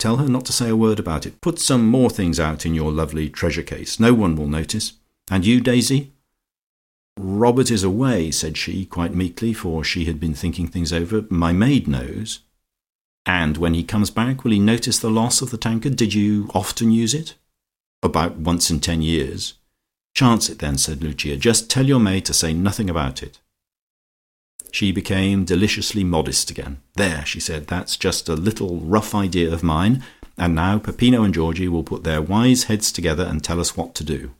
Tell her not to say a word about it. Put some more things out in your lovely treasure case. No one will notice. And you, Daisy?" "Robert is away," said she, quite meekly, for she had been thinking things over. "My maid knows." "And when he comes back will he notice the loss of the tankard? Did you often use it?" "About once in ten years." "Chance it, then," said Lucia. "Just tell your maid to say nothing about it." She became deliciously modest again. "There," she said, "that's just a little rough idea of mine, and now Peppino and Georgie will put their wise heads together and tell us what to do."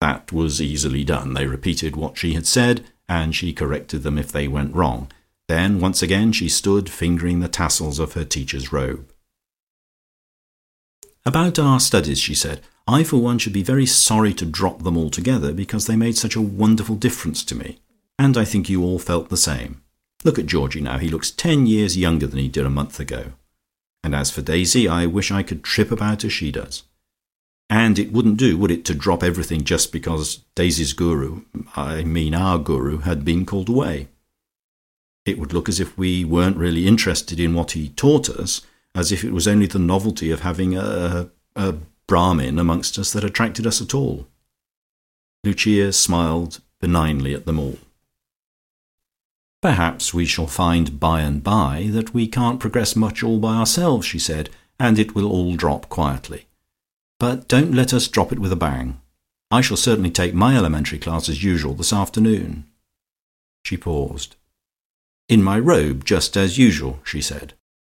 That was easily done. They repeated what she had said, and she corrected them if they went wrong. Then once again she stood fingering the tassels of her teacher's robe. "About our studies," she said. "I for one should be very sorry to drop them altogether, because they made such a wonderful difference to me. And I think you all felt the same. Look at Georgie now; he looks ten years younger than he did a month ago. And as for Daisy, I wish I could trip about as she does. And it wouldn't do, would it, to drop everything just because Daisy's Guru I mean our Guru had been called away? It would look as if we weren't really interested in what he taught us, as if it was only the novelty of having a a Brahmin amongst us that attracted us at all." Lucia smiled benignly at them all. "Perhaps we shall find by and by that we can't progress much all by ourselves," she said, "and it will all drop quietly. But don't let us drop it with a bang. I shall certainly take my elementary class as usual this afternoon." She paused. "In my robe, just as usual," she said.